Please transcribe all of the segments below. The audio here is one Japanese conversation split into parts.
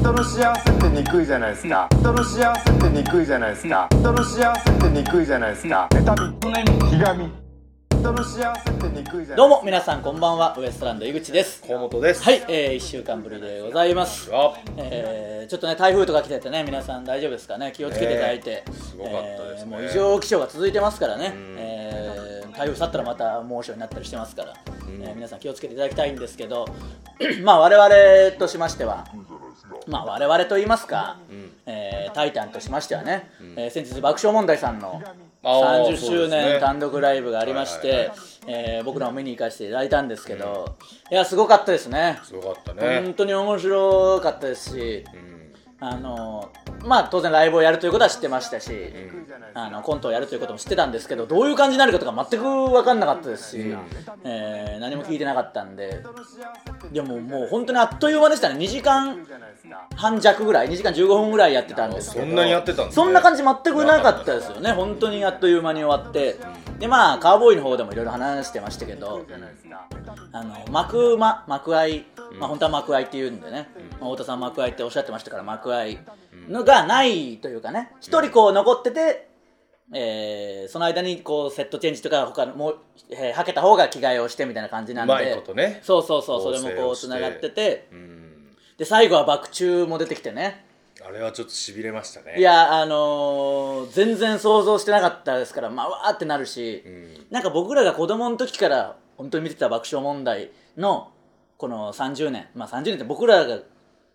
人の幸せってにくいじゃないですか。人の幸せってにくいじゃないですか。人の幸せってにくいじゃないですか。妬みひがみ。人の幸せってにくいじゃないどうも皆さんこんばんは。ウエストランド井口です。河本です。はい、えー、1週間ぶりでございます。あえーちょっとね台風とか来ててね皆さん大丈夫ですかね？気をつけていただいて、すごかったですね。えーもう異常気象が続いてますからね、ん。えー台風去ったらまた猛暑になったりしてますから、えー皆さん気をつけていただきたいんですけど。まあ我々としましてはまあ我々と言いますか、えータイタンとしましてはね、えー先日爆笑問題さんのあー30周そうですね。年単独ライブがありまして、はいはいはえー僕らも見に行かせていただいたんですけど、いやすごかったですね。すごかった本ね当に面白かったですし、あのまあ当然ライブをやるということは知ってましたし、あのコントをやるということも知ってたんですけどどういう感じになるかとか全く分かんなかったですし、えー何も聞いてなかったんででももう本当にあっという間でしたね。2時間半弱ぐらい2時間15分ぐらいやってたんですけどそんなにやってたんですね。そんな感じ全くなかったですよね。本当にあっという間に終わって。でまあカーボーイの方でもいろいろ話してましたけどあの幕間幕愛、まあ、本当は幕愛って言うんでね、まあ太田さん幕愛っておっしゃってましたから幕愛のがないというかね。一人こう残ってて、えーその間にこうセットチェンジとか他のもう、えーはけた方が着替えをしてみたいな感じなんで。うまいことね。そうそうそうそれもこうつながってて。うん。で最後は爆中も出てきてね。あれはちょっとしびれましたね。いやあのー全然想像してなかったですからまあわーってなるし、ん。なんか僕らが子供の時から本当に見てた爆笑問題のこの30年まあ30年って僕らが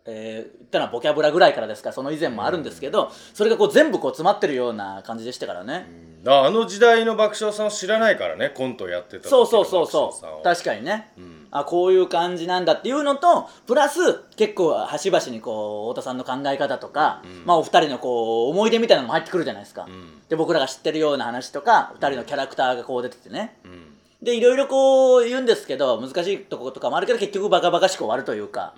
えー言ったのはボキャブラぐらいからですからその以前もあるんですけど、それがこう全部こう詰まってるような感じでしたからね、ああの時代の爆笑さんを知らないからねコントやってたそうそうそうそう。確かにね、あこういう感じなんだっていうのとプラス結構端々にこう太田さんの考え方とか、まあ、お二人のこう思い出みたいなのも入ってくるじゃないですか、で僕らが知ってるような話とか二人のキャラクターがこう出ててね、でいろいろこう言うんですけど難しいとことかもあるけど結局バカバカしく終わるというか、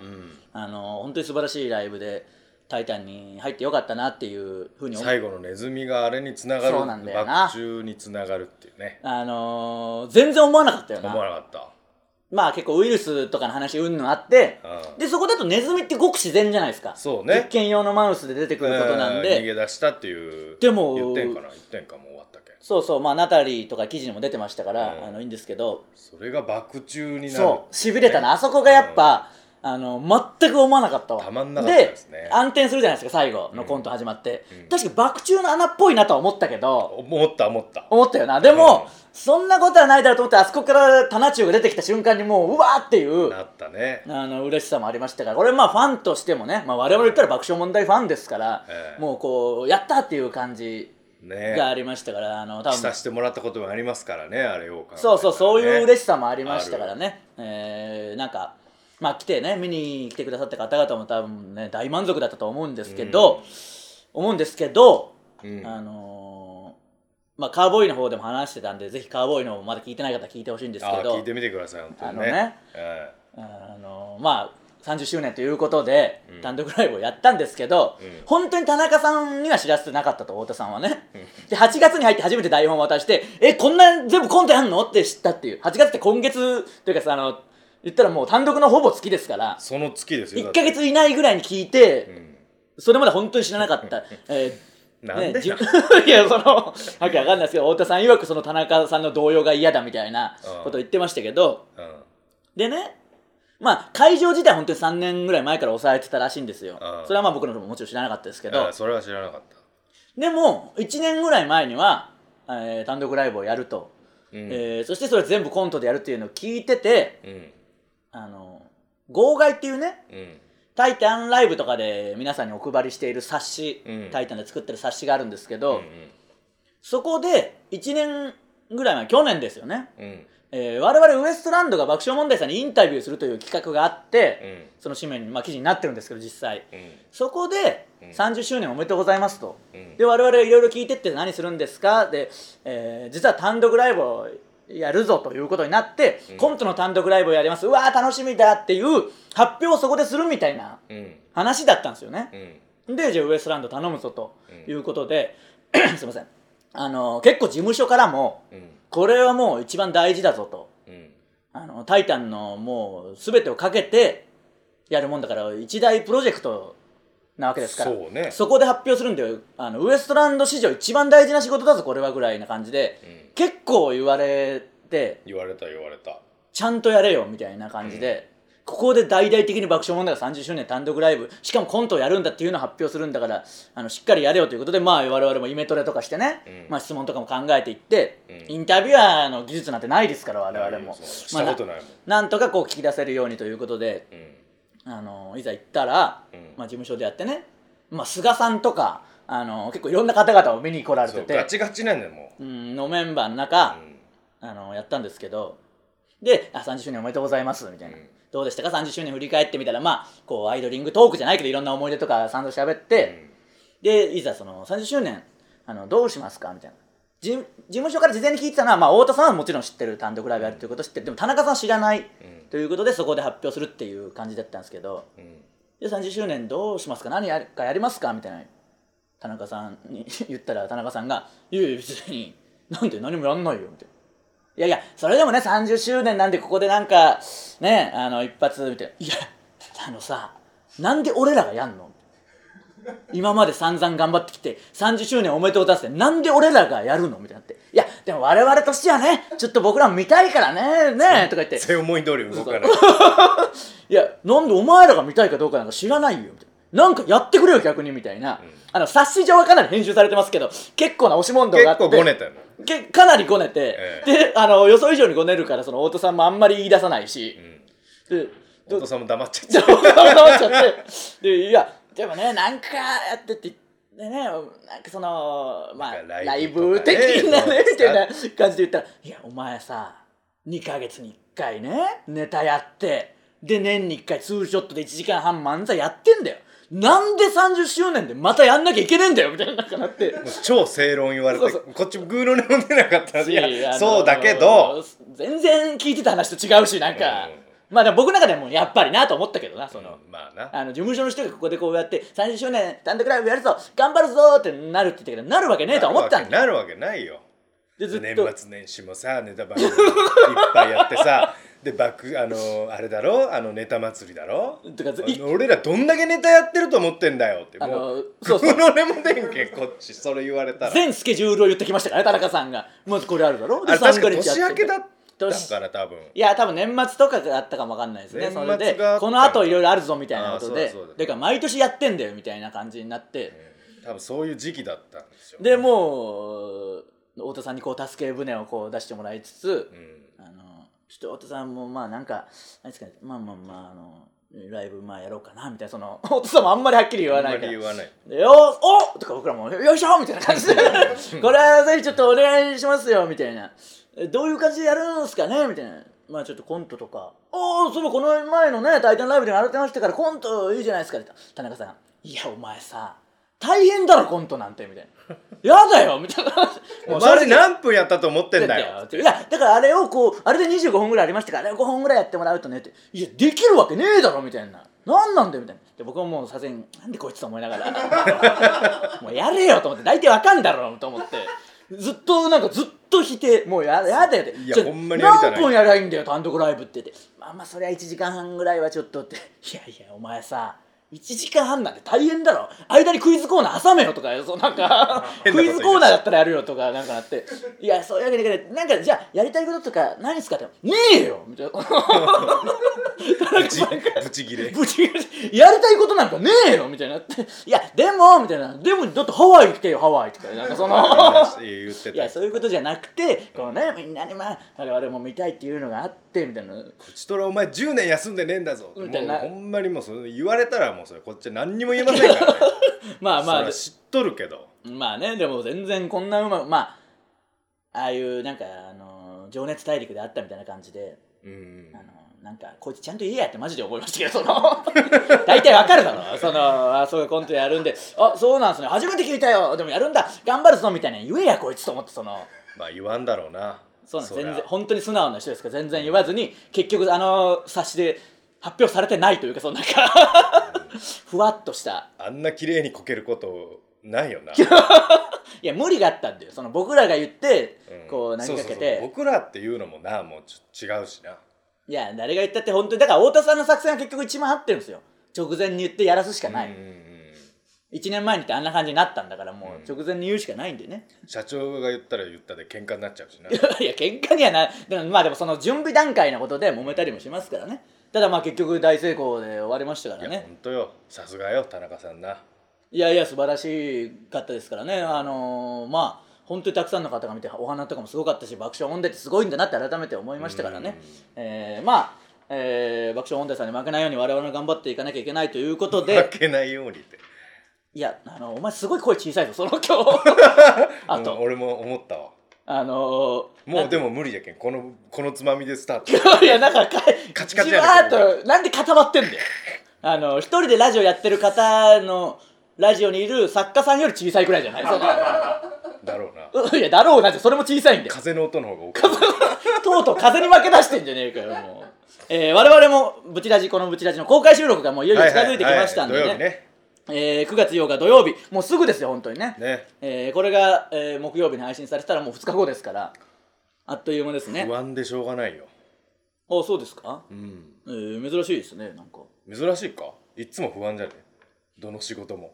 あの本当に素晴らしいライブで「タイタン」に入ってよかったなっていうふうに思最後のネズミがあれにつながるそうなんだよな。爆中につながるっていうね。あのー全然思わなかったよな。思わなかった。まあ結構ウイルスとかの話うんのあってうん。でそこだとネズミってごく自然じゃないですか。そうね。実験用のマウスで出てくることなんうん逃でげ出したっていうでも言ってんかな言ってんかもそうそうまあナタリーとか記事にも出てましたから、うん。あのいいんですけど。それが爆中になる。そうしびれたな。あそこがやっぱ、あの全く思わなかったわ。たまんなかったですね。暗転するじゃないですか最後のコント始まって、確かに爆中の穴っぽいなとは思ったけど。思った思った。思ったよな。でも、うんそんなことはないだろうと思ってあそこからタナチュウが出てきた瞬間にもううわーっていうなったね。あの嬉しさもありましたから。これまあファンとしてもね、まあ、我々言ったら爆笑問題ファンですから、ええ。もうこうやったっていう感じね。がありましたから、あの多分。着させてもらったこともありますからねあれを考えたらね。そうそうそういう嬉しさもありましたからね。えーなんかまあ来てね見に来てくださった方々も多分ね大満足だったと思うんですけど、思うんですけど、うん。あのーまあカーボーイの方でも話してたんでぜひカーボーイの方まだ聞いてない方は聞いてほしいんですあけど。聞いてみてください本当にあのね。えあのまあ30周年ということで、単独ライブをやったんですけど、うん。本当に田中さんには知らせてなかったと太田さんはね、で8月に入って初めて台本を渡してえこんな全部コントやんのって知ったっていう。8月って今月というかさあの言ったらもう単独のほぼ月ですから。えその月ですよ。1か月以内ぐらいに聞いて、ん。それまで本当に知らなかった、えーなんで いやそのわけわかんないですけど太田さん曰くその田中さんの動揺が嫌だみたいなことを言ってましたけど、うん。でねまあ会場自体は本当に3年ぐらい前から抑えてたらしいんですよ、うんそれはまあ僕の方ももちろん知らなかったですけど、あそれは知らなかった。でも1年ぐらい前には、えー単独ライブをやると、うん。えーそしてそれ全部コントでやるっていうのを聞いててうん。あの号外っていうねうん「タイタンライブ」とかで皆さんにお配りしている冊子、うん。タイタンで作ってる冊子があるんですけど、うんそこで1年ぐらい前去年ですよね、うんえー我々ウエストランドが爆笑問題さんにインタビューするという企画があって、うん。その紙面に、まあ、記事になってるんですけど実際。うん。そこでうん30周年おめでとうございますと、うん。で我々いろいろ聞いてって何するんですか？で、えー実は単独ライブをやるぞということになって、うん。コントの単独ライブをやります。うわー楽しみだっていう発表をそこでするみたいなうん。話だったんですよね、うん。でじゃあウエストランド頼むぞとうんいうことで、すいません。あの結構事務所からもうんこれはもう一番大事だぞと。うん。あの「タイタン」のもう全てをかけてやるもんだから一大プロジェクトなわけですから。そうね。こで発表するんだよ。あのウエストランド史上一番大事な仕事だぞこれはぐらいな感じで、結構言われて。言われた言われた。ちゃんとやれよみたいな感じで、ここで大々的に爆笑問題が30周年単独ライブしかもコントをやるんだっていうのを発表するんだからあのしっかりやれよということでまあ我々もイメトレとかしてね、まあ、質問とかも考えていって、インタビュアーの技術なんてないですから我々も。そうしたことなななんとかこう聞き出せるようにということで、うん。あのいざ行ったら、うん。まあ、事務所でやってね、まあ、菅さんとかあの結構いろんな方々を見に来られててガチガチなんだよもう。んのメンバーの中、う、うん。あのやったんですけどであ30周年おめでとうございますみたいな、うん。どうでしたか？30周年振り返ってみたらまあこうアイドリングトークじゃないけどいろんな思い出とか散々喋って、でいざその30周年あのどうしますか？みたいな。事事務所から事前に聞いてたのは、まあ、太田さんはもちろん知ってる単独ライブやるということを知ってる。でも田中さんは知らないということでそこで発表するっていう感じだったんですけど。うん。で30周年どうしますか？何やるかやりますか？みたいな。田中さんに 言ったら田中さんが「いやいや別になんで何もやんないよ」みたいな。いやいやそれでもね30周年なんでここでなんかねあの一発みたいな「いやあのさなんで俺らがやんの?」今まで散々頑張ってきて30周年おめでとうございますってなんで俺らがやるの？みたいになって「いやでも我々としてはねちょっと僕らも見たいからねねとか言って全然思い通り動かない いや、なんでお前らが見たいかどうかなんか知らないよ、みたいな。なんかやってくれよ、逆に、みたいな。あの、冊子上はかなり編集されてますけど、結構な押し問答があって。結構ごねたのけかなりごねて、えで、あの、予想以上にごねるから、その、太田さんもあんまり言い出さないし、で、太田さんも黙っちゃっちょて。っと黙っちゃって、で、いや、でもね、なんかやってって、でね、なんかその、まあ、なんかラライイブブとかね的なね、みたいな感じで言ったら、いや、お前さ、2ヶ月に1回ね、ネタやって、で、年に1回ツーショットで1時間半漫才やってんだよ。なんで30周年でまたやんなきゃいけねえんだよみたいななって。超正論言われてこっちグーの音も出なかったんでいあやのそうだけど全然聞いてた話と違うしなんか、まあでも僕の中でもやっぱりなと思ったけどなその、うんまあな。あの事務所の人がここでこうやって30周年単独ライブやるぞ頑張るぞってなるって言ったけどなるわけねえとは思ったんだよ。なるわけないよ。年と。末年始もさネタ番組いっぱいやってさ でバックあのあれだろ？あのネタ祭りだろ？とか俺らどんだけネタやってると思ってんだよってあもう。のそうそう。の音も出んけんこっちそれ言われたら。全スケジュールを言ってきましたからね田中さんが。まずこれあるだろ？あれ確か3年明けだった年から多分。いや多分年末とかがあったかもわかんないですね。年末それでこの後いろいろあるぞみたいなことで。だから毎年やってんだよみたいな感じになって、多分そういう時期だったんですよでもう太田さんにこう助け舟をこう出してもらいつつ、うんちょっと太田さんもまあなんか何ですかねまあまあまああのライブまあやろうかなみたいなその 太田さんもあんまりはっきり言わないから。り言わない。でよーおとか僕らもよいしょみたいな感じで。これはぜひちょっとお願いしますよみたいな。えどういう感じでやるんすかねみたいな。まあちょっとコントとか。おおそういえばこの前のね「タイタンライブ」でやられてましたからコントいいじゃないですかって田中さん「いやお前さ大変だろコントなんて」みたいな「やだよ」みたいな。お前何分やったと思ってんだよ。いやだからあれをこうあれで25本ぐらいありましたからあれを5本ぐらいやってもらうとねって。いやできるわけねえだろみたいな。何なんだよみたいな。で僕はもうさすがになんでこいつと思いながら。もうやれよと思って。大体わかんだろうと思って。ずっとなんかずっと否定もうややだよって。いやほんまにやりたない。何本やりゃいいんだよ単独ライブって。言ってまあまあそりゃ1時間半ぐらいはちょっとって。いやいやお前さ1時間半なんて大変だろ。間にクイズコーナー挟めよとかそうなんか クイズコーナーだったらやるよとかなんかなって。いやそういうわけにいかなんかじゃあやりたいこととか何ですかってねえよ！みたいな。ブチブチギレ。やりたいことなんかねえよ！みたいになって。いやでもみたいな。でもだってハワイ来てよハワイとか。なんかその。言ってた。いやそういうことじゃなくてこうねみんなにまあ我々も見たいっていうのがあってみたいな。こちとらお前10年休んでねえんだぞ。みたいな。ほんまにもうそれ言われたらもうそれこっちは何にも言えませんからね。まあまあ。知っとるけど。まあねでも全然こんなうままあああいうなんかあの情熱大陸であったみたいな感じでうん。あのなんかこいつちゃんと言えやってマジで思いましたけどその。大体わかるだろ。そのあそういうコントやるんで。あそうなんすね。初めて聞いたよ。でもやるんだ。頑張るぞ。みたいな。言えやこいつと思ってその。まあ言わんだろうな。そうなんです。全然本当に素直な人ですから全然言わずに結局あの冊子で発表されてないというかそのなんかふわっとした。あんな綺麗にこけることないよな、いや無理があったんだよ。その僕らが言ってうん。こう投げかけて。僕らっていうのもなもうちょ違うしな。いや誰が言ったって本当にだから太田さんの作戦は結局一番合ってるんですよ。直前に言ってやらすしかない、うんうんうん。1年前にってあんな感じになったんだからもう直前に言うしかないんでね、社長が言ったら言ったで喧嘩になっちゃうしな。いや喧嘩にはなでもまあでもその準備段階のことで揉めたりもしますからねただまあ結局大成功で終わりましたかいやらね本当よ。さすがよ田中さんな。いやいや素晴らしかったですからね。あのーまあ本当にたくさんの方が見てお花とかもすごかったし爆笑問題ってすごいんだなって改めて思いましたからね、えーまあ、えー爆笑問題さんに負けないように我々も頑張っていかなきゃいけないということで。負けないようにって。いやあのお前すごい声小さいぞその今日。あうんと俺も思ったわあのーもうでも無理じゃけん。このこのつまみでスタート。いやなんかかカチカチじわやねーっとなんで固まってんだよ。あの一人でラジオやってる方のラジオにいる作家さんより小さいくらいじゃない？だろうな。う んいやだろうなってそれも小さいんだよ。風の音の方が大きいとうとう風に負け出してんじゃねえかよもう、えー、我々もブチラジこのブチラジの公開収録がもういよいよ近づいてきましたんでね。はいはいはい。土曜日ねえー9月8日土曜日。もうすぐですよ本当にね。ね。えーこれが、えー木曜日に配信されてたらもう2日後ですから。あっという間ですね。不安でしょうがないよ。あそうですか、うん。えー珍しいですねなんか。珍しいか？いっつも不安じゃね？どの仕事も。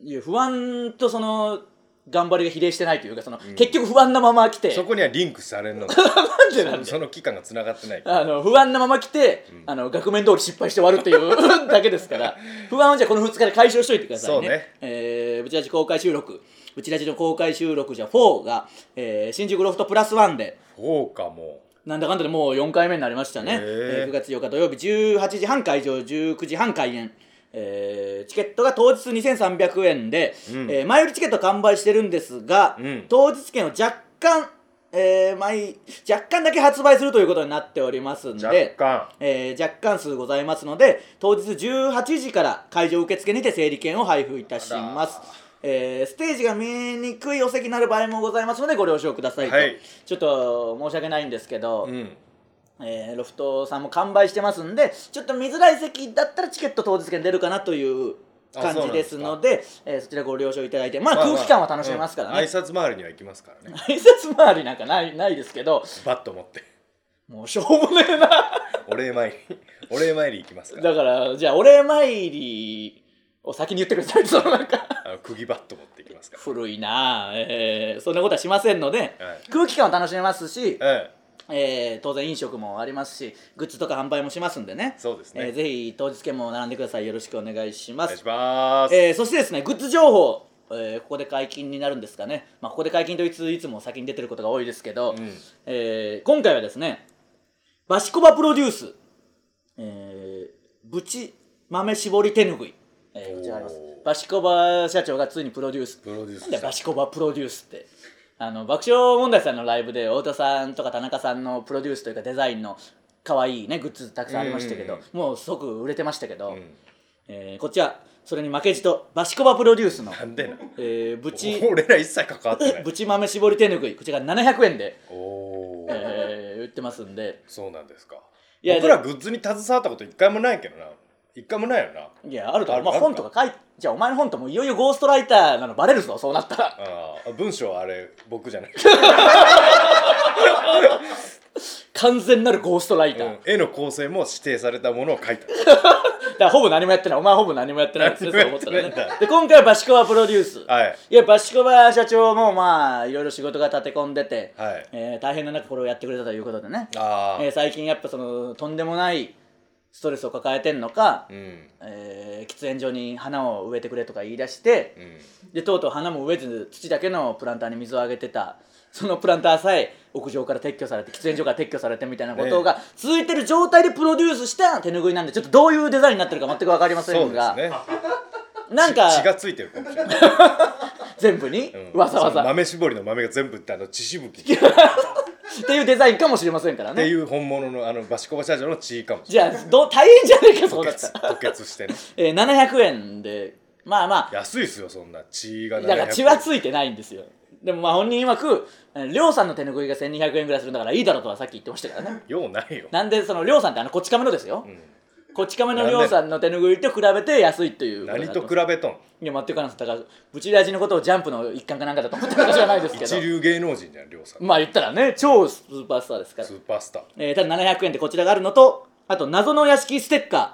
いや不安とその頑張りが比例してないというかその、結局不安なまま来て。そこにはリンクされんの。なんでなんだよその期間がつながってない。あの不安なまま来て、あの額面通り失敗して終わるっていう だけですから不安をじゃあこの2日で解消しといてくださいね。そうね。えーブチラジ公開収録。ブチラジの公開収録じゃ4が、えー新宿ロフトプラスワンで。そうかも。なんだかんだでもう4回目になりましたね、へー。えー9月8日土曜日18時半会場19時半開演えーチケットが当日2300円で、うん。えー前売りチケット完売してるんですが、うん。当日券を若干、えー前若干だけ発売するということになっておりますんで若干。えー若干数ございますので当日18時から会場受付にて整理券を配布いたします、えーステージが見えにくいお席になる場合もございますのでご了承くださいと、はい。ちょっと申し訳ないんですけど、うんえーロフトさんも完売してますんでちょっと見づらい席だったらチケット当日券出るかなという感じですのでそえーそちらご了承いただいてまあ空気感は楽しめますからね、うん挨拶回りには行きますからね。挨拶回りなんかないないですけど。バッと持って。もうしょうもねえな。お礼参り。お礼参り行きますから。だからじゃあお礼参りを先に言ってくださいそのなんか。釘バット持って行きますか古いなあ、えーそんなことはしませんので、はい。空気感を楽しめますし、らええー当然飲食もありますしグッズとか販売もしますんでね。そうですね。えーぜひ当日券も並んでください。よろしくお願いします。えお願いします。えーそしてですねグッズ情報、えーここで解禁になるんですかね、まあ、ここで解禁といついつも先に出てることが多いですけど、うん。えー今回はですねバシコバプロデュース、えー、ブチ豆絞り手ぬぐい、えーこちらあります。バシコバ社長がついにプロデュース。プロデュースなんだよバシコバプロデュースってあの爆笑問題さんのライブで太田さんとか田中さんのプロデュースというかデザインの可愛いねグッズたくさんありましたけど、うん。もうすごく売れてましたけど、うん。えーこっちはそれに負けじとバシコバプロデュースの、なんでなえー、ブチ俺ら一切関わってない。ブチ豆絞り手ぬぐいこちらが700円で、おえー売ってますんで。そうなんですか。いや僕らグッズに携わったこと一回もないけどな一回もないよな。いやあると思う。まあ本とか書いじゃあお前の本ともいよいよゴーストライターなのバレるぞそうなったら。あー文章はあれ僕じゃない、完全なるゴーストライター、うん。絵の構成も指定されたものを書いた。だからほぼ何もやってない。お前はほぼ何もやってないですねそう何も思ったらやってないんで今回はバシコバプロデュース。はい。いやバシコバ社長もまあいろいろ仕事が立て込んでて、はい。えー大変な中これをやってくれたということでね、ああ、えー最近やっぱそのとんでもないストレスを抱えてんのか、うん。えー喫煙所に花を植えてくれとか言い出して、うん。でとうとう花も植えず土だけのプランターに水をあげてた。そのプランターさえ屋上から撤去されて喫煙所から撤去されてみたいなことが続いてる状態でプロデュースした手ぬぐいなんでちょっとどういうデザインになってるか全く分かりませんが、ね。なんか血がついてるかもしれない、全部に？うん。わざわざ、豆絞りの豆が全部ってあの血しぶき っっていうデザインかもしれませんからね。ていう本物のあのバシコバ社長の血かもしじゃあどう大変じゃねえかそうだったら、れない吐血してね。えー、700円でまあまあ。安いっすよそんな。血が700だから血はついてないんですよ。でもまあ本人曰くえーりょうさんの手ぬぐいが1200円ぐらいするんだからいいだろうとはさっき言ってましたからね。ようないよ、なんでそのりょうさんってあのこち亀のですよ、うんこち亀のりょうさんの手ぬぐいと比べて安いという。何と比べべとん？いや待ってかなだからブチラジのことをジャンプの一環かなんかだと思ってるかもしれないですけ一ど流芸能人じゃんりょうさん。まあ言ったらね超スーパースターですから。スーパースター。えーただ700円でこちらがあるのとあと謎の屋敷ステッカー、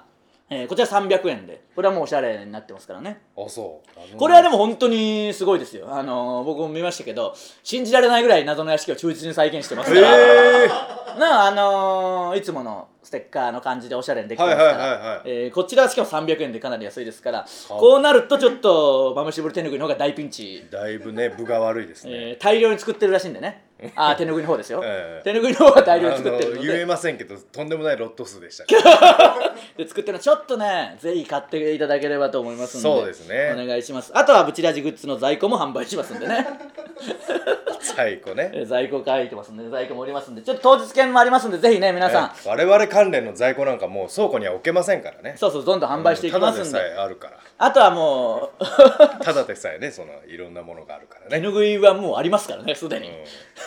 えーこちら300円で。これはもうおしゃれになってますからね。あそう。これはでもも本当にすごいですよ。あのー僕も見ましたけど信じられないぐらい謎の屋敷を忠実に再現してますから、ええなあのーいつものステッカーの感じでおしゃれにできてますから、はいはいはいはい。えーこちらはしかも300円でかなり安いですから顔こうなるとちょっとマムシブル手ぬぐいの方が大ピンチ、だいぶね分が悪いですね、えー大量に作ってるらしいんでねあー手ぬぐいの方ですよ、ええ。手ぬぐいの方が大量に作ってるのあの言えでませんけどとんでもないロット数でした。で作ってるのちょっとねぜひ買っていただければと思いますんでそうですね。お願いします。あとはブチラジグッズの在庫も販売しますんでね。最高ね。えー在庫書いてますんで在庫もおりますんで。ちょっと当日券もありますんでぜひね皆さん、え我々関連の在庫なんかもう倉庫には置けませんからね。そうそうどんどん販売していきますんで。ただでさえあるから。あとはもうただでさえねそのいろんなものがあるからね。手ぬぐいはもうありますからねすでに、うん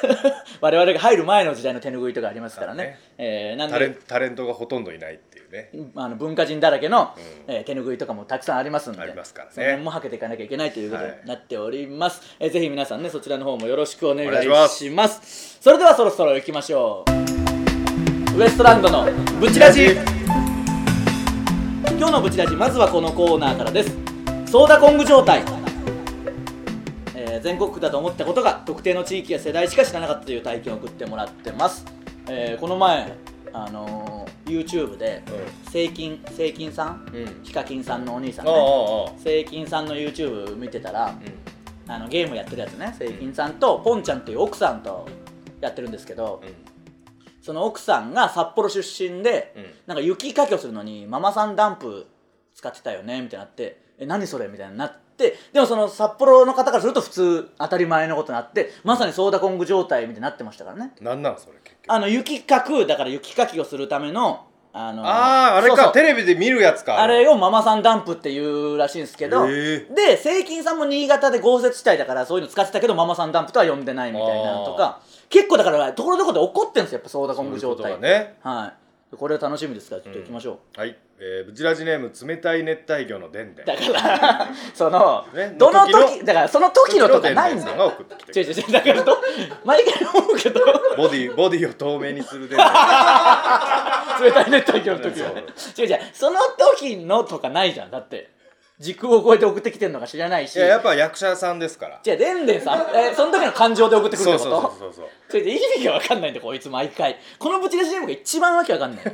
我々が入る前の時代の手ぬぐいとかありますからね。あね。えーなんタレンでタレントがほとんどいないっていうね。あの文化人だらけの、うんえー手ぬぐいとかもたくさんありますんで。ありますからね。その辺もはけていかなきゃいけないということはいになっております、えーぜひ皆さんねそちらの方もよろしくお願いします。それではそろそろ行きましょう。ウエストランドのブチラジ。今日のブチラジまずはこのコーナーからです。ソーダコング状態、えー全国区だと思ったことが特定の地域や世代しか知らなかったという体験を送ってもらってます、えーこの前あのー YouTube でセイキンセイキンさん？うん。うんヒカキンさんのお兄さんね。ああセイキンさんの YouTube 見てたらうん。あのゲームやってるやつね。セイキンさんとポンちゃんっていう奥さんとやってるんですけどその奥さんが札幌出身で、うん。なんか雪かきをするのにママさんダンプ使ってたよねみたいになってえ何それ？みたいになってでもその札幌の方からすると普通当たり前のことになってまさにソーダコング状態みたいになってましたからね。なんなんそれ結局。あの雪かくだから雪かきをするためのあのあああれそうそう。かテレビで見るやつか。あれをママさんダンプっていうらしいんですけど、でセイキンさんも新潟で豪雪地帯だからそういうの使ってたけどママさんダンプとは呼んでないみたいなのとか結構だからところどころで怒ってるんですよやっぱソーダコング状態。そういうことがね。はいこれは楽しみですからちょっと行きましょう、はい、えー、ブチラジネーム冷たい熱帯魚のでんでん。だから その、ねどの時だからその時のとかないんだよ。違う違う違うだからど毎回思うけど。ボディボディを透明にするでんでん。冷たい熱帯魚の時はね。違う違うその時のとかないじゃんだって時空を超えて送ってきてるのか知らないし。いややっぱ役者さんですから。じゃあでんでんさん、えーその時の感情で送ってくるってそうことそうそうそう。それで意味が分かんないんだこいつ毎回。このブチラジネームが一番わけわかんない。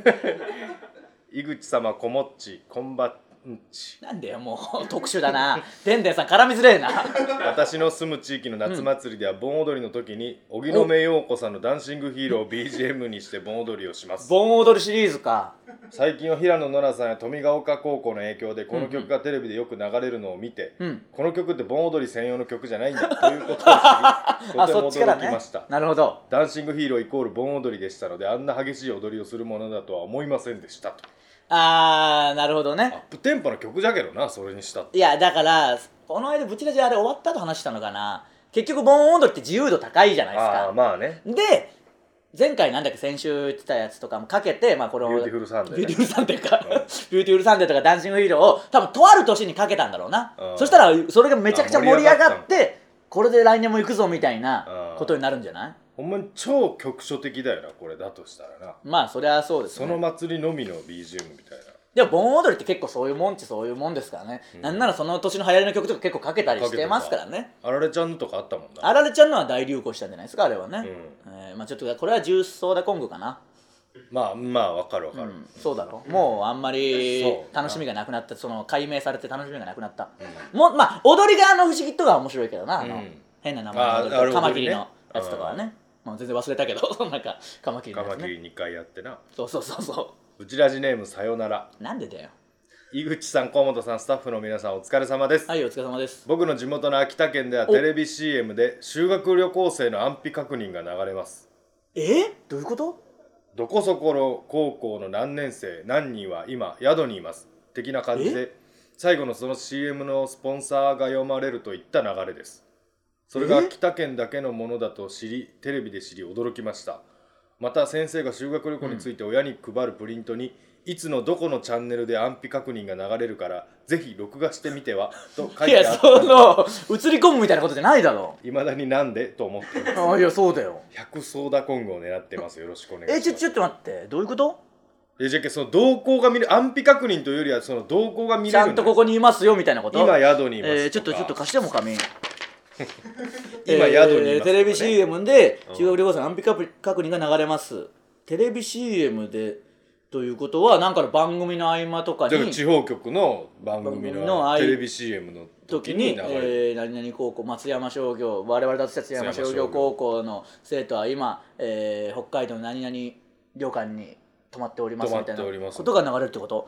井口様こもっちこんばん。ちなんだよもう。特殊だな。でんでんさん絡みづれえな。私の住む地域の夏祭りでは盆踊りの時に荻野目洋子さんのダンシングヒーローを BGM にして盆踊りをします。盆踊りシリーズか。最近は平野ノラさんや富ヶ丘高校の影響でこの曲がテレビでよく流れるのを見て、うん。この曲って盆踊り専用の曲じゃないんだということを知りあとてもそっちからね。驚きました、なるほど。ダンシングヒーローイコール盆踊りでしたのであんな激しい踊りをするものだとは思いませんでしたとあーなるほどアップテンポの曲じゃけどなそれにしたって。いやだからこの間ブチラジあれ終わったと話したのかな。結局盆踊りって自由度高いじゃないですああかまあね。で前回なんだっけ先週言ってたやつとかもかけて、まあ、これをビューティフルサンデーね。ビューティフルサンデーか、ビューティフルサンデーとかダンシングヒーローを多分とある年にかけたんだろうな、うん。そしたらそれがめちゃくちゃ盛り上がってこれで来年も行くぞみたいなうんことになるんじゃない？ほんまに超局所的だよなこれだとしたらな。まあそりゃそうですそねの祭りのみの BGM みたいな。でも盆踊りって結構そういうもんっちそういうもんですからね、なんならその年の流行りの曲とか結構かけたりしてますからね。あられちゃんのとかあったもんな。あられちゃんのは大流行したんじゃないですかあれはね、うん。えーまあちょっとこれはジュースソーダコングかな。まあまあわかるわかる、うん、そうだろ。もうあんまりそう楽しみがなくなった。その解明されて楽しみがなくなった、もうまあ踊り側の不思議とかは面白いけどなあの、うん。変な名前のカマキリのやつとかはねもう全然忘れたけど なんかカマキリのやつね。カマキリ2回やってな。そうそうそうそう。ちラジネームさよなら。うなんでだよ。井口さん河本さんスタッフの皆さんお疲れ様です、はいお疲れ様です。僕の地元の秋田県ではテレビ CM で修学旅行生の安否確認が流れます。え？どういうこと？どこそこの高校の何年生何人は今宿にいます。的な感じで最後のその CM のスポンサーが読まれるといった流れですそれがえ？秋田県だけのものだと知りテレビで知り驚きました。また先生が修学旅行について親に配るプリントに、いつのどこのチャンネルで安否確認が流れるからぜひ録画してみてはと書いてあった。その映り込むみたいなことじゃないだろ。いまだになんでと思っています。あいやそうだよ。100ソーダコングを狙ってます。よろしくお願いします。えちょちょっと待って。どういうこと？えじゃけその動向が見る安否確認というよりはその動向が見れちるこゃんとここにいますよみたいなこと？今宿にいますえーちょっとちょっと貸しても紙今宿にいますとかね。えーテレビ CM でうん。修学旅行生の安否確確認が流れます。テレビ CM でということはなんかの番組の合間とかに地方局の番組のテレビ CM の時時にえー何々高校松山商業我々だと津山商業高校の生徒は今、えー北海道の何々旅館に泊まっておりますみたいなことが流れるってこと？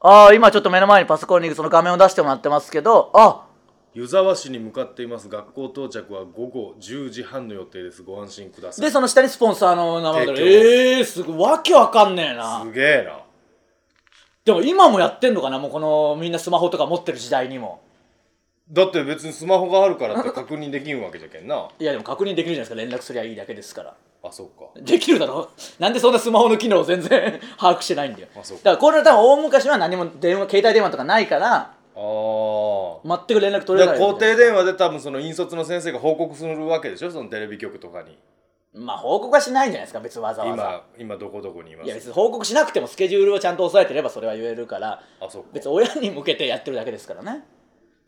ああ今ちょっと目の前にパソコンにその画面を出してもらってますけどあ湯沢市に向かっています。学校到着は午後10時半の予定です。ご安心ください。でその下にスポンサーの名前が。提供ええー、すごい。わけわかんねえな。すげえな。でも今もやってんのかなもうこのみんなスマホとか持ってる時代にも。だって別にスマホがあるからって確認できんわけじゃけんな。いやでも確認できるじゃないですか。連絡すりゃいいだけですから。あそっか。できるだろなんでそんなスマホの機能を全然 把握してないんだよ。あそだからこれ多分大昔は何も電話携帯電話とかないからあー。全く連絡取れない固定電話で多分その引率の先生が報告するわけでしょ？そのテレビ局とかに。まあ報告はしないんじゃないですか別にわざわざ。今今どこどこにいます？いや別に報告しなくてもスケジュールをちゃんと押さえてればそれは言えるからあそっか。別に親に向けてやってるだけですからね。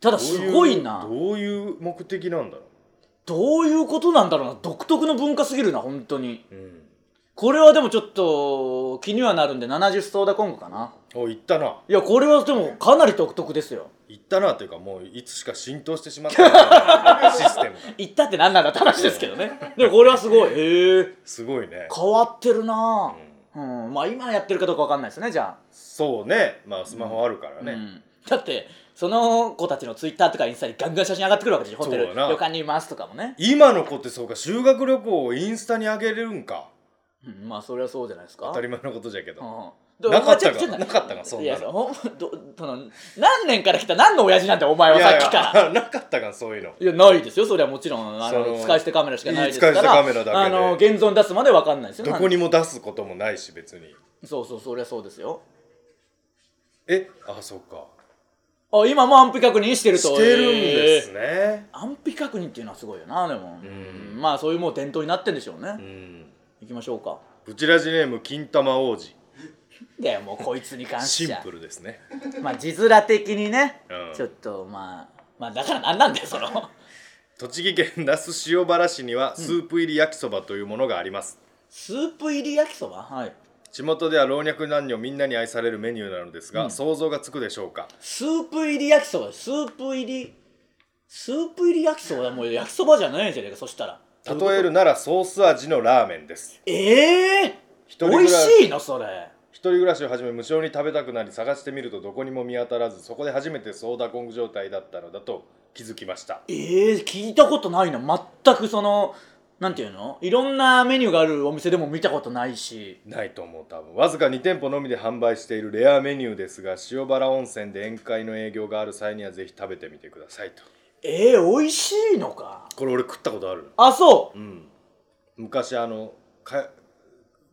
ただすごいな。どういう目的なんだろどういうことなんだろうな。独特の文化すぎるな本当に。ううんこれはでもちょっと気にはなるんで70ソーダコングかな。お行ったな。いやこれはでもかなり独特ですよ。行ったなっていうかもういつしか浸透してしまったな。システム。が言ったって何なんだって話ですけどね。でもこれはすごい。へえ。すごいね。変わってるな。うん、まあ今やってるかどうかわかんないですねじゃそうね。まあスマホあるからあ、ね、うん、だってその子たちのツイッターとかインスタにガンガン写真上がってくるわけでしょホテル。旅館にいますとかもね、今の子ってそうか修学旅行をインスタに上げれるんかうん、まあそれはそうじゃないですか。当たり前のことじゃけど、うんなかったか？なかったか？そんなの。いやほんどその何年から来た？何の親父なんて？お前はいさやっきから。いやなかったか？そういうの。いやないですよ。それはもちろんあそのの使い捨てカメラしかないですから。使い捨てカメラだけで。あの現像出すまでわかんないですよ。どこにも出すこともないし別に。そうそうそりゃそうですよ。え？あそうか。あ今も安否確認してると。してるんですえね、ー。安否確認っていうのはすごいよなでも、んまあそういうもう伝統になってんでしょうね、うん行きましょうか。ブチラジネーム金玉王子。でもうこいつに関しては。シンプルですね。まあ字面的にね、うん。ちょっとまあまあだから何なんだよその。栃木県那須塩原市にはスープ入り焼きそばというものがあります、スープ入り焼きそば？はい。地元では老若男女みんなに愛されるメニューなのですが、想像がつくでしょうか？スープ入り焼きそばスープ入りスープ入り焼きそばはもう焼きそばじゃないんじゃねえかそしたら例えるならソース味のラーメンです。ええー、美味ししいのそれ。一人暮らしを始め無償に食べたくなり探してみるとどこにも見当たらずそこで初めてソーダコング状態だったのだと気づきました。ええー、聞いたことないな全くそのなんていうの？いろんなメニューがあるお店でも見たことないし。ないと思う多分。わずか2店舗のみで販売しているレアメニューですが塩原温泉で宴会の営業がある際にはぜひ食べてみてくださいとええー、美味しいのか？これ俺食ったことある。あそう。うん。昔あのか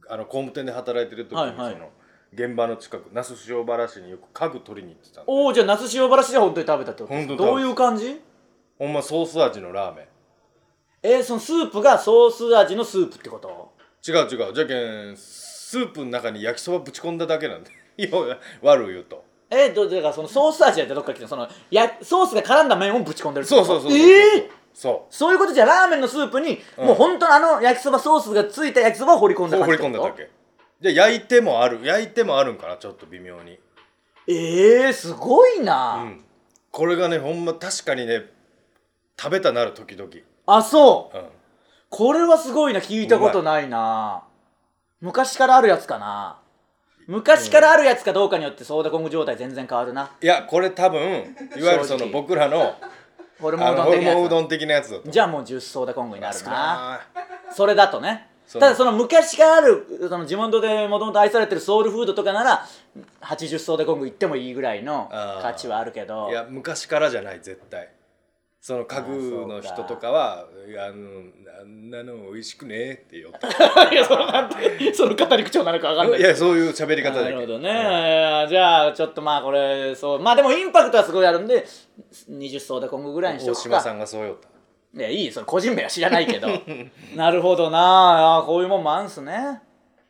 あの工務店で働いてる時に、はいはい。その現場の近く那須塩原市によく家具取りに行ってたおおじゃあ那須塩原市で本当に食べたってこと？どういう感じ？ほんまソース味のラーメン。えー、そのスープがソース味のスープってこと？違う違う。じゃけんスープの中に焼きそばぶち込んだだけなんで。いや悪い言うとえー、どだからそのソース味ってどっか来てそのやソースが絡んだ麺をぶち込んでるそうそうそうそうええー、そそういうことじゃラーメンのスープに、うん。もう本当のあの焼きそばソースがついた焼きそばを放り込んうそうだ感じ放り込んだだけで焼いてもある。焼いてもあるんかなちょっと微妙に。ええー、すごいな、うん。これがねほんま確かにね食べたなる時々。あそう。うん。これはすごいな。聞いたことないな。昔からあるやつかな昔からあるやつかどうかによってソーダコング状態全然変わるな。いやこれ多分いわゆるその僕らのホルモンホルどん的なやつモンうどん的なやつだと。じゃあもう10ソーダコングになる少ななそれだとね。ただその昔からあるその地元でもともと愛されてるソウルフードとかなら80ソーダコング行ってもいいぐらいの価値はあるけど。いや昔からじゃない絶対その家具の人とかはあのあんなの美味しくねえって言おった いやそのなんてその語り口調なのか分かんない。いやそういう喋り方だけなるほどね、じゃあちょっとまあこれそう。まあでもインパクトはすごいあるんで20ソーダコングぐらいにしとくか。大島さんがそう言おったいやいいその個人名は知らないけど。なるほどな。あーこういうもんもあんすね。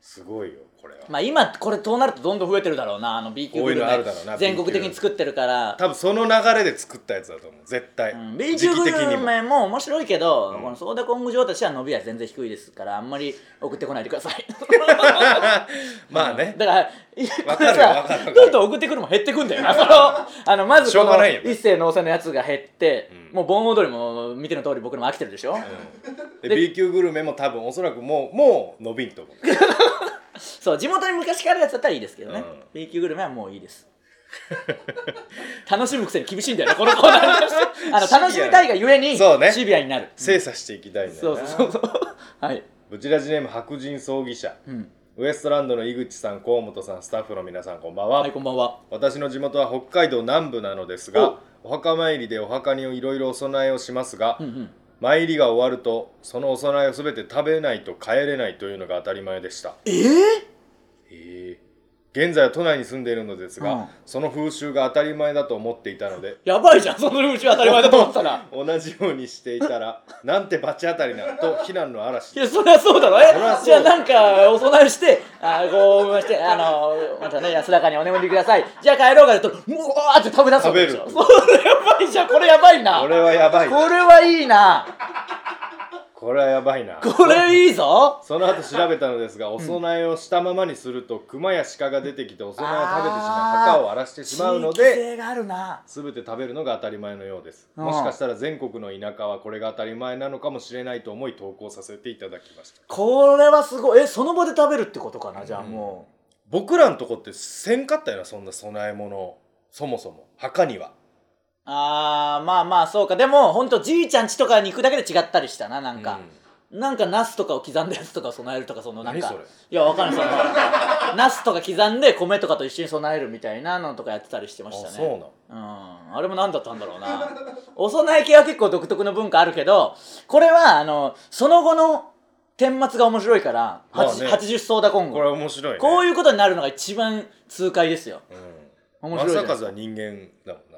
すごいよこれは、まあ今これとなるとどんどん増えてるだろうな。あの B 級グルメな全国的に作ってるから。多分その流れで作ったやつだと思う絶対、うん。B 時級グルメも面白いけど、このソーダコング状態としては伸びは全然低いですからあんまり送ってこないでください。まあね。だからわこかるよれさどんどん送ってくるも減ってくんだよな。そのあのまずこの一世のせのやつが減って、もう盆踊りも見ての通り僕のも飽きてるでしょ、で B 級グルメも多分おそらくもうもう伸びんと思う そう地元に昔からやつだったらいいですけどね、うん。B 級グルメはもういいです。楽しむくせに厳しいんだよねこのコーナー。あの楽しみたいがゆえにそうね。シビアになる。精査していきたいんだそうよな。そうそうはい。ブチラジネーム白人葬儀社、ん。ウエストランドの井口さん河本さんスタッフの皆さんこんばんは、はいこんばんは。私の地元は北海道南部なのですがお。墓参りでお墓にいろいろお供えをしますが、ん参りが終わるとそのお供えを全て食べないと帰れないというのが当たり前でした。えー、現在は都内に住んでいるのですが、うん。その風習が当たり前だと思っていたのでやばいじゃんそのルール当たり前だと思ってたら。同じようにしていたら なんて罰当たりなと非難の嵐いやそりゃそうだろ。え？そりゃそうじゃあなんかお供えしてあこうましてあのまたね安らかにお眠りください。じゃあ帰ろうかとうわーって食べ出すわけでしょ。食 それやばいじゃん。これやばいな。これはやばい。これはいいなこれはやばいな。これいいぞ。その後調べたのですがお供えをしたままにすると熊や鹿が出てきてお供えを食べてしまい墓を荒らしてしまうの地域で性があるな。全て食べるのが当たり前のようです。うん。もしかしたら全国の田舎はこれが当たり前なのかもしれないと思い投稿させていただきました。これはすごい。えその場で食べるってことかなじゃあも僕らのとこってせんかったよなそんな供え物そもそも。墓には。う、あーまあまあそうか。でもほんとじいちゃんちとかに行くだけで違ったりしたななんか、なんかナスとかを刻んだやつとか備えるとかそのなんか。何それ？いやわかんない。そのナスとか刻んで米とかと一緒に備えるみたいなのとかやってたりしてましたね。あそうなんうん。あれも何だったんだろうな。お供え系は結構独特の文化あるけどこれはあのその後の顛末が面白いから、まあね。80 80ソーダコング。これは面白いね。こういうことになるのが一番痛快ですよ。うん、面白いじゃん正和は人間だもん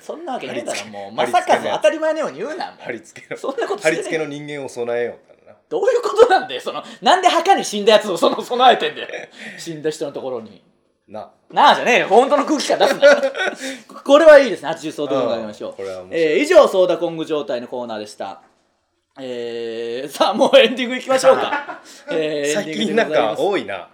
そんなわけねえだろもう。貼まさかの当たり前のように言うなもう。貼り付けのそんなこと貼り付けの人間を備えようからな。どういうことなんだよその。なんで墓に死んだやつをその備えてんだよ。死んだ人のところに。な。なあじゃねえよ。本当の空気感出すな。これはいいですね。80ソーダコングあげましょう。えー以上ソーダコング状態のコーナーでした。えー、さあもうエンディングいきましょうか、えー、最近なんか多いな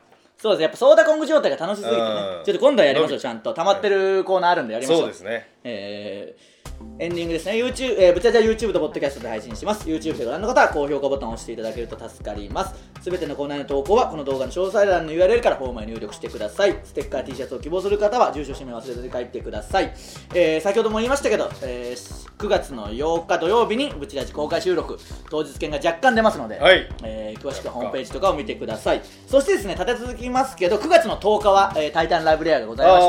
そうですやっぱソーダコング状態が楽しすぎてね。うん。ちょっと今度はやりましょうちゃんと。溜まってるコーナーあるんでやりましょう。そうですね。えーエンディングですね。YouTube、えー、ぶちゃじゃ YouTube とポッドキャストで配信します。YouTube でご覧の方は高評価ボタンを押していただけると助かります。すべてのコーナーへの投稿はこの動画の詳細欄の URL からフォームへ入力してください。ステッカー T シャツを希望する方は住所氏名忘れずに書いてください、えー先ほども言いましたけど、えー9月の8日土曜日にブチラジ公開収録当日券が若干出ますので、はい。えー詳しくはホームページとかを見てください。そしてですね立て続きますけど9月の10日は、えータイタンライブレアがございまし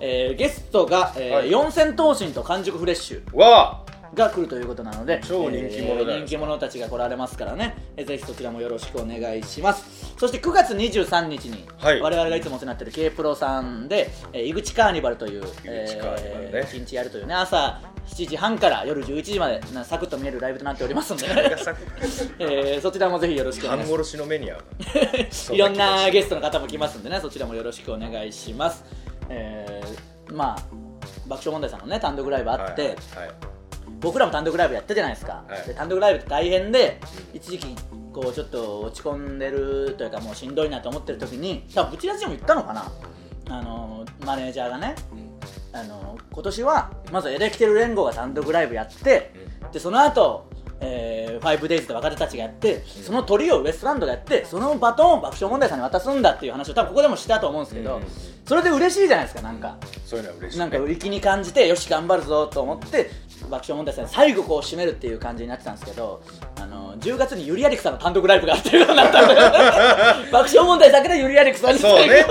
てえーゲストが、えーはい。四千頭身と完熟フレッシュわが来るということなので超人気者じゃないですかえー人気者たちが来られますからね、えーぜひそちらもよろしくお願いします。そして9月23日に、はい。我々がいつもお世話になってる K プロさんで、えー井口カーニバルという井口カーニバルね。1日やるというね朝7時半から夜11時までなサクッと見えるライブとなっておりますので、えーそちらもぜひよろしくお願いします。半殺しの目に合ういろんなゲストの方も来ますんでねそちらもよろしくお願いします。えーまあ爆笑問題さんのね単独ライブあって、はいはい。僕らも単独ライブやったじゃないですか、はい。で単独ライブって大変で、一時期こうちょっと落ち込んでるというかもうしんどいなと思ってる時に多分ブチラジでも言ったのかな。あのマネージャーがねあの今年はまずエレキテル連合が単独ライブやって、でその後えー、5days で若手たちがやって、その鳥をウエストランドがやってそのバトンを爆笑問題さんに渡すんだっていう話を多分ここでもしたと思うんですけど、うんそれで嬉しいじゃないですかなんか。そういうのは嬉しい、ね、なんか売り気に感じてよし頑張るぞと思って爆笑問題さん最後こう締めるっていう感じになってたんですけどあの10月にユリアリクさんの単独ライブがあっていうことになったんで爆笑問題だけでユリアリクさんにそうね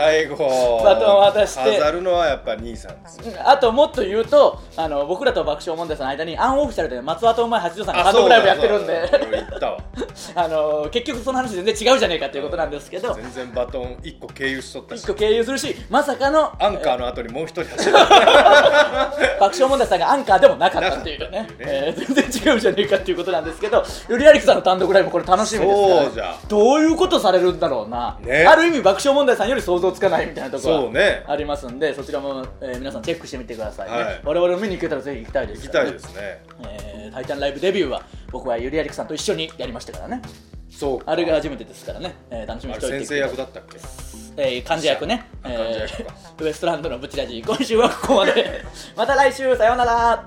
最後。バトンを渡して。飾るのはやっぱ兄さんですよ。あともっと言うとあの僕らと爆笑問題さんの間にアンオフィシャルで松尾と前八条さんが単独ライブやってるんで。あの結局その話全然違うじゃねえかっていうことなんですけど。全然バトン1個経由しとったし。一個経由するしまさかのアンカーの後にもう一人走る 爆笑問題さんがアンカーでもなかったっていうね。えー全然違うじゃねえかっていうことなんですけどよりやりくさんの単独ライブこれ楽しみですからそうじゃ。どういうことされるんだろうな、ね。ある意味爆笑問題さんより想像つかないみたいなところそうね。ありますんでそちらも、えー皆さんチェックしてみてくださいね、はい。我々も見に行けたらぜひ行きたいです。行きたいですね。えータイタンライブデビューは僕はゆりやりくさんと一緒にやりましたからね。そうか。あれが初めてですからね、えー楽しみにあしておいてれ先生役だったっけ？えー、患者役ね、あえーウエストランドのブチラジ今週はここまで。また来週さようなら